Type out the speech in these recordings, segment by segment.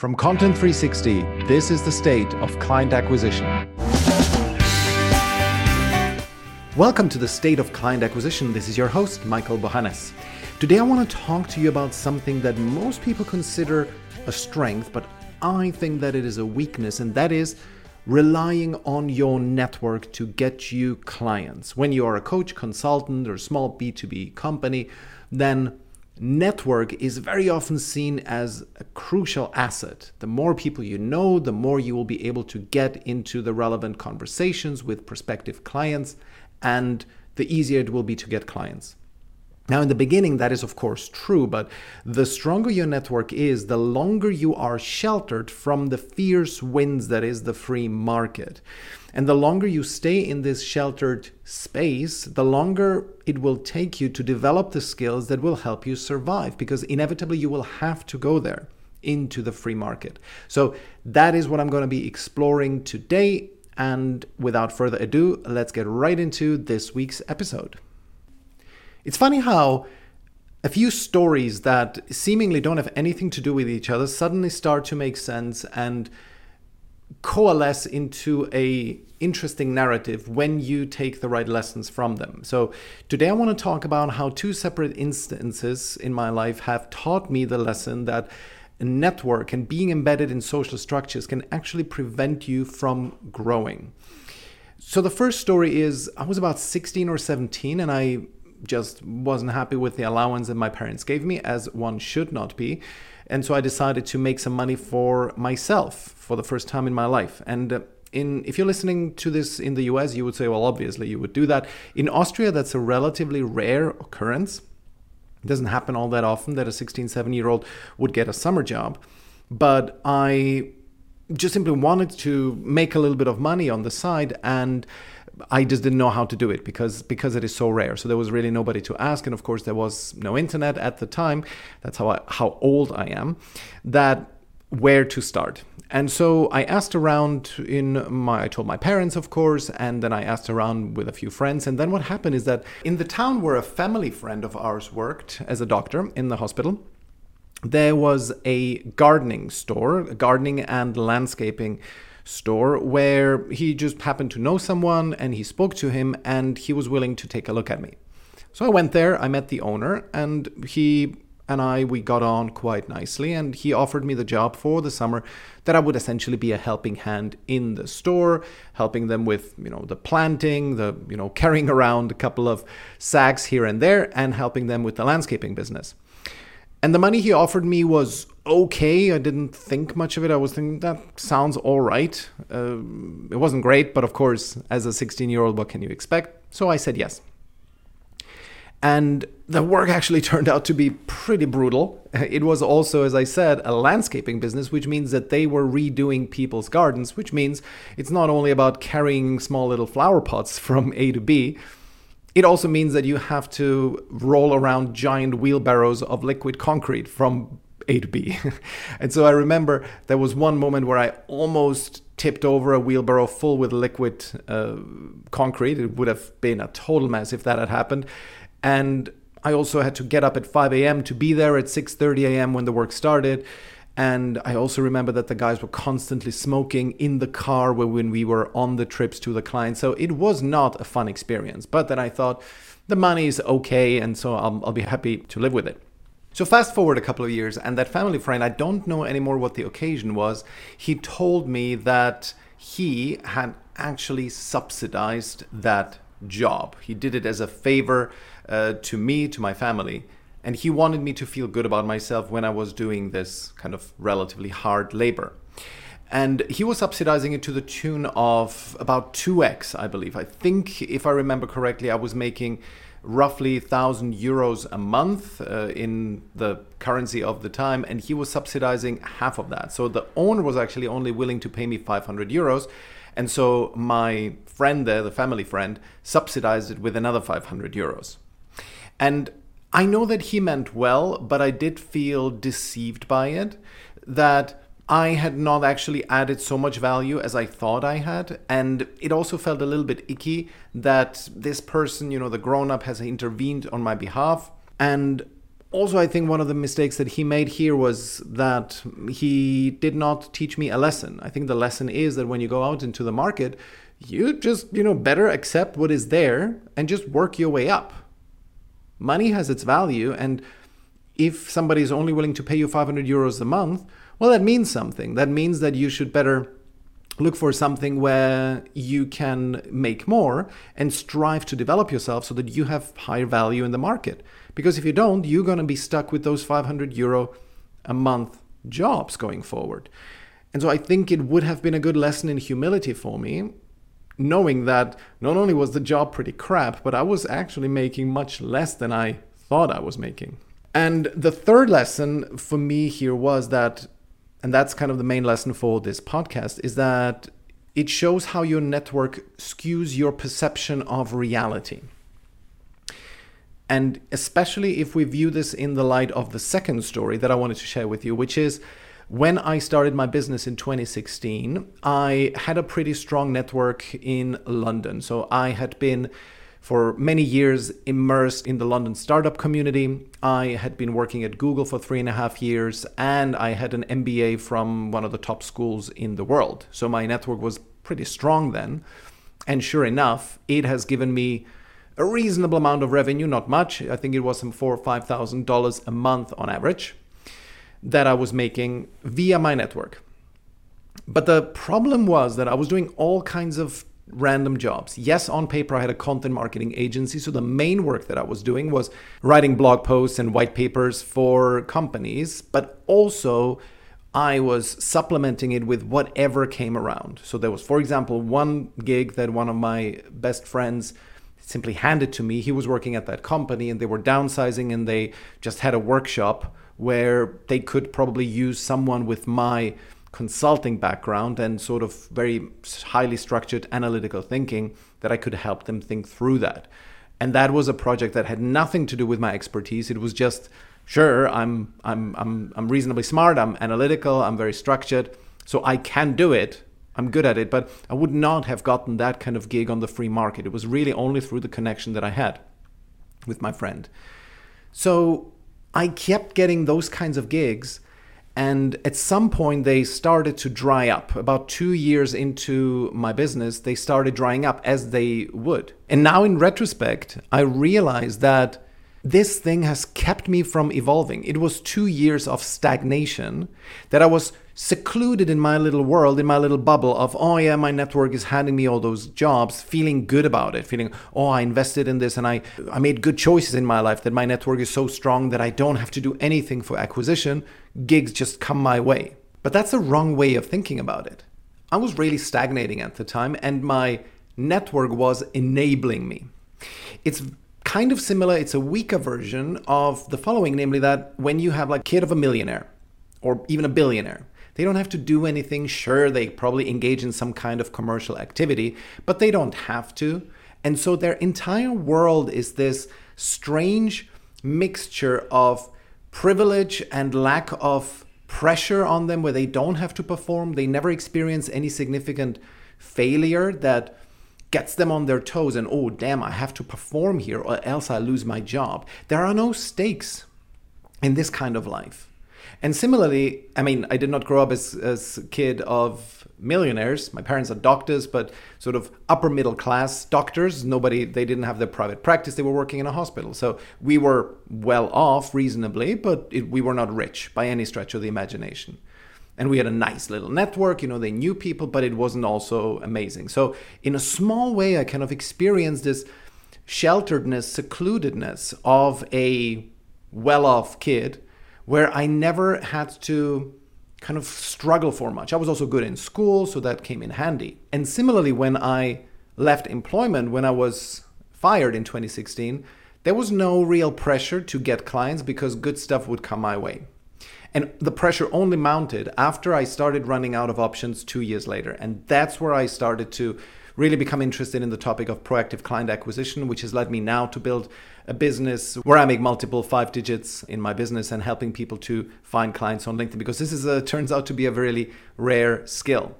From Content 360, this is the state of client acquisition. Welcome to the state of client acquisition. This is your host, Michael Bohannes. Today, I want to talk to you about something that most people consider a strength, but I think that it is a weakness, and that is relying on your network to get you clients. When you are a coach, consultant, or small B2B company, then network is very often seen as a crucial asset. The more people you know, the more you will be able to get into the relevant conversations with prospective clients, and the easier it will be to get clients. Now, in the beginning, that is of course true, but the stronger your network is, the longer you are sheltered from the fierce winds that is the free market. And the longer you stay in this sheltered space, the longer it will take you to develop the skills that will help you survive, because inevitably you will have to go there into the free market. So, that is what I'm going to be exploring today. And without further ado, let's get right into this week's episode. It's funny how a few stories that seemingly don't have anything to do with each other suddenly start to make sense and coalesce into a interesting narrative when you take the right lessons from them. So today I want to talk about how two separate instances in my life have taught me the lesson that a network and being embedded in social structures can actually prevent you from growing. So the first story is I was about 16 or 17 and I just wasn't happy with the allowance that my parents gave me, as one should not be. And so I decided to make some money for myself for the first time in my life. And uh, in, if you're listening to this in the US, you would say, well, obviously you would do that. In Austria, that's a relatively rare occurrence. It doesn't happen all that often that a 16, 17 year old would get a summer job. But I just simply wanted to make a little bit of money on the side and I just didn't know how to do it because because it is so rare. So there was really nobody to ask, and of course there was no internet at the time. That's how I, how old I am. That where to start. And so I asked around in my I told my parents of course and then I asked around with a few friends and then what happened is that in the town where a family friend of ours worked as a doctor in the hospital there was a gardening store, gardening and landscaping store where he just happened to know someone and he spoke to him and he was willing to take a look at me. So I went there, I met the owner, and he and I we got on quite nicely and he offered me the job for the summer that I would essentially be a helping hand in the store, helping them with, you know, the planting, the, you know, carrying around a couple of sacks here and there and helping them with the landscaping business. And the money he offered me was okay. I didn't think much of it. I was thinking that sounds all right. Uh, it wasn't great, but of course, as a 16 year old, what can you expect? So I said yes. And the work actually turned out to be pretty brutal. It was also, as I said, a landscaping business, which means that they were redoing people's gardens, which means it's not only about carrying small little flower pots from A to B, it also means that you have to roll around giant wheelbarrows of liquid concrete from A to B. and so I remember there was one moment where I almost tipped over a wheelbarrow full with liquid uh, concrete. It would have been a total mess if that had happened. And I also had to get up at 5 a.m. to be there at 6:30 a.m. when the work started. And I also remember that the guys were constantly smoking in the car when we were on the trips to the client. So it was not a fun experience. But then I thought the money is okay, and so I'll, I'll be happy to live with it. So fast forward a couple of years, and that family friend, I don't know anymore what the occasion was. He told me that he had actually subsidized that job. He did it as a favor uh, to me, to my family. And he wanted me to feel good about myself when I was doing this kind of relatively hard labor. And he was subsidizing it to the tune of about 2x, I believe. I think, if I remember correctly, I was making roughly 1,000 euros a month uh, in the currency of the time, and he was subsidizing half of that. So the owner was actually only willing to pay me 500 euros. And so my friend there, the family friend, subsidized it with another 500 euros. And I know that he meant well, but I did feel deceived by it. That I had not actually added so much value as I thought I had. And it also felt a little bit icky that this person, you know, the grown up, has intervened on my behalf. And also, I think one of the mistakes that he made here was that he did not teach me a lesson. I think the lesson is that when you go out into the market, you just, you know, better accept what is there and just work your way up. Money has its value, and if somebody is only willing to pay you 500 euros a month, well, that means something. That means that you should better look for something where you can make more and strive to develop yourself so that you have higher value in the market. Because if you don't, you're going to be stuck with those 500 euro a month jobs going forward. And so I think it would have been a good lesson in humility for me, knowing that not only was the job pretty crap, but I was actually making much less than I thought I was making. And the third lesson for me here was that, and that's kind of the main lesson for this podcast, is that it shows how your network skews your perception of reality. And especially if we view this in the light of the second story that I wanted to share with you, which is when I started my business in 2016, I had a pretty strong network in London. So I had been for many years immersed in the London startup community. I had been working at Google for three and a half years, and I had an MBA from one of the top schools in the world. So my network was pretty strong then. And sure enough, it has given me a reasonable amount of revenue, not much. I think it was some four or five thousand dollars a month on average that I was making via my network. But the problem was that I was doing all kinds of random jobs. Yes, on paper, I had a content marketing agency. So the main work that I was doing was writing blog posts and white papers for companies, but also I was supplementing it with whatever came around. So there was, for example, one gig that one of my best friends simply handed to me. He was working at that company and they were downsizing and they just had a workshop where they could probably use someone with my consulting background and sort of very highly structured analytical thinking that I could help them think through that. And that was a project that had nothing to do with my expertise. It was just sure, I'm I'm I'm I'm reasonably smart, I'm analytical, I'm very structured, so I can do it I'm good at it, but I would not have gotten that kind of gig on the free market. It was really only through the connection that I had with my friend. So I kept getting those kinds of gigs. And at some point, they started to dry up. About two years into my business, they started drying up as they would. And now, in retrospect, I realize that this thing has kept me from evolving. It was two years of stagnation that I was secluded in my little world, in my little bubble of, oh yeah, my network is handing me all those jobs, feeling good about it, feeling, oh, I invested in this and I, I made good choices in my life, that my network is so strong that I don't have to do anything for acquisition. Gigs just come my way. But that's the wrong way of thinking about it. I was really stagnating at the time and my network was enabling me. It's kind of similar, it's a weaker version of the following, namely that when you have like kid of a millionaire or even a billionaire, they don't have to do anything. Sure, they probably engage in some kind of commercial activity, but they don't have to. And so their entire world is this strange mixture of privilege and lack of pressure on them where they don't have to perform. They never experience any significant failure that gets them on their toes and, oh, damn, I have to perform here or else I lose my job. There are no stakes in this kind of life. And similarly, I mean, I did not grow up as, as a kid of millionaires. My parents are doctors, but sort of upper middle class doctors. Nobody, they didn't have their private practice. They were working in a hospital. So we were well off reasonably, but it, we were not rich by any stretch of the imagination. And we had a nice little network, you know, they knew people, but it wasn't also amazing. So in a small way, I kind of experienced this shelteredness, secludedness of a well off kid where I never had to kind of struggle for much. I was also good in school, so that came in handy. And similarly, when I left employment, when I was fired in 2016, there was no real pressure to get clients because good stuff would come my way. And the pressure only mounted after I started running out of options two years later. And that's where I started to really become interested in the topic of proactive client acquisition, which has led me now to build a business where I make multiple five digits in my business and helping people to find clients on LinkedIn because this is a, turns out to be a really rare skill.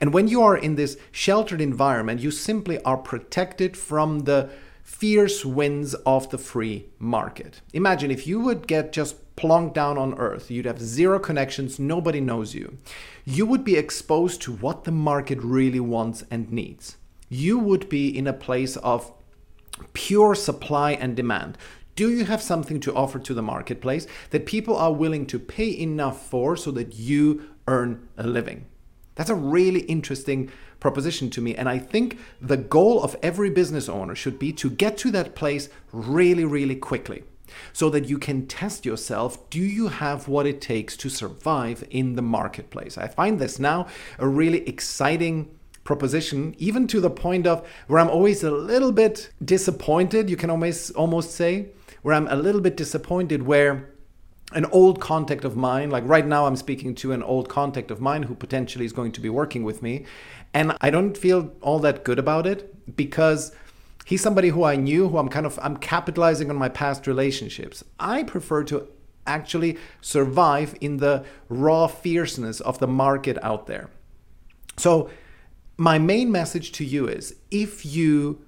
And when you are in this sheltered environment, you simply are protected from the fierce winds of the free market. Imagine if you would get just plonked down on earth, you'd have zero connections, nobody knows you. You would be exposed to what the market really wants and needs. You would be in a place of pure supply and demand. Do you have something to offer to the marketplace that people are willing to pay enough for so that you earn a living? That's a really interesting proposition to me. And I think the goal of every business owner should be to get to that place really, really quickly so that you can test yourself do you have what it takes to survive in the marketplace? I find this now a really exciting proposition, even to the point of where I'm always a little bit disappointed, you can almost almost say, where I'm a little bit disappointed where an old contact of mine, like right now I'm speaking to an old contact of mine who potentially is going to be working with me, and I don't feel all that good about it because he's somebody who I knew, who I'm kind of I'm capitalizing on my past relationships. I prefer to actually survive in the raw fierceness of the market out there. So my main message to you is if you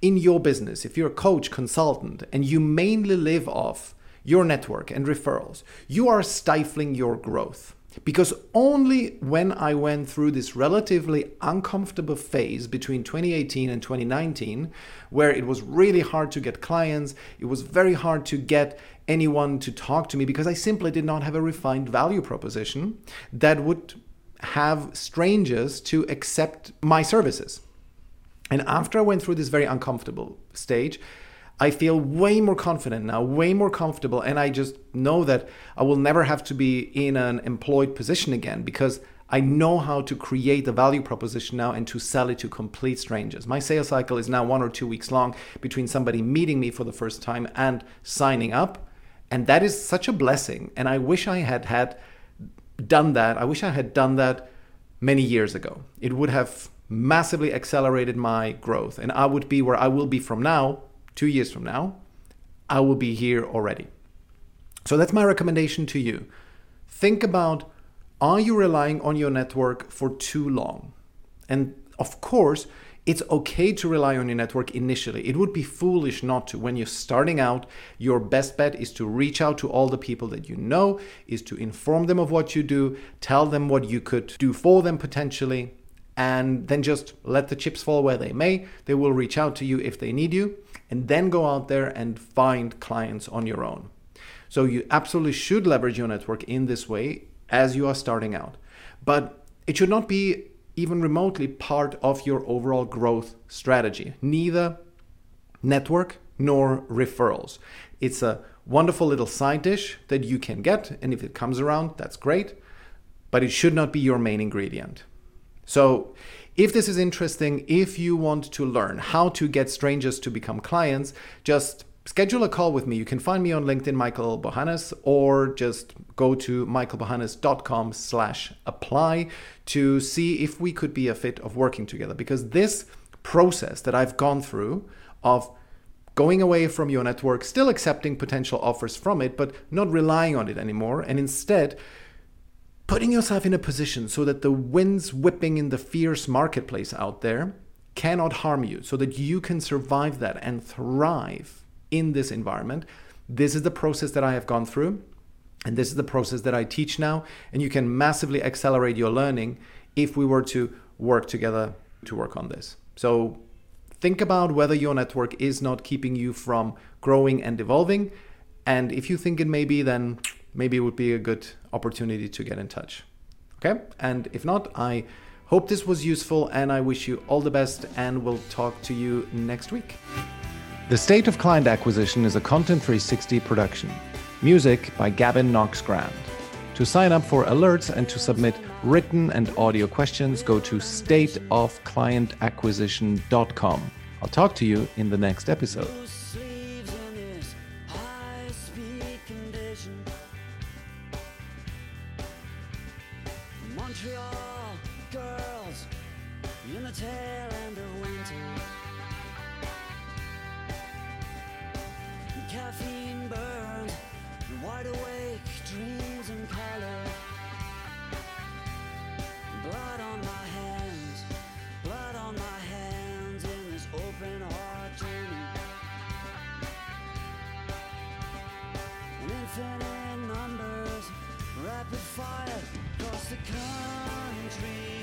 in your business, if you're a coach, consultant, and you mainly live off your network and referrals, you are stifling your growth. Because only when I went through this relatively uncomfortable phase between 2018 and 2019, where it was really hard to get clients, it was very hard to get anyone to talk to me because I simply did not have a refined value proposition that would have strangers to accept my services. And after I went through this very uncomfortable stage, I feel way more confident now, way more comfortable. And I just know that I will never have to be in an employed position again because I know how to create the value proposition now and to sell it to complete strangers. My sales cycle is now one or two weeks long between somebody meeting me for the first time and signing up. And that is such a blessing. And I wish I had had done that. I wish I had done that many years ago. It would have massively accelerated my growth. And I would be where I will be from now, two years from now. I will be here already. So that's my recommendation to you. Think about are you relying on your network for too long? And of course, it's okay to rely on your network initially. It would be foolish not to. When you're starting out, your best bet is to reach out to all the people that you know, is to inform them of what you do, tell them what you could do for them potentially, and then just let the chips fall where they may. They will reach out to you if they need you, and then go out there and find clients on your own. So you absolutely should leverage your network in this way as you are starting out. But it should not be even remotely part of your overall growth strategy. Neither network nor referrals. It's a wonderful little side dish that you can get, and if it comes around, that's great, but it should not be your main ingredient. So, if this is interesting, if you want to learn how to get strangers to become clients, just schedule a call with me. You can find me on LinkedIn, Michael Bohannes, or just go to michaelbohannes.com slash apply to see if we could be a fit of working together. Because this process that I've gone through of going away from your network, still accepting potential offers from it, but not relying on it anymore, and instead putting yourself in a position so that the winds whipping in the fierce marketplace out there cannot harm you, so that you can survive that and thrive in this environment. This is the process that I have gone through. And this is the process that I teach now. And you can massively accelerate your learning if we were to work together to work on this. So think about whether your network is not keeping you from growing and evolving. And if you think it may be, then maybe it would be a good opportunity to get in touch. Okay? And if not, I hope this was useful and I wish you all the best and we'll talk to you next week. The State of Client Acquisition is a Content 360 production. Music by Gavin Knox Grand. To sign up for alerts and to submit written and audio questions, go to stateofclientacquisition.com. I'll talk to you in the next episode. caffeine burn, wide awake dreams in color. Blood on my hands, blood on my hands in this open heart journey. An infinite numbers, rapid fire across the country.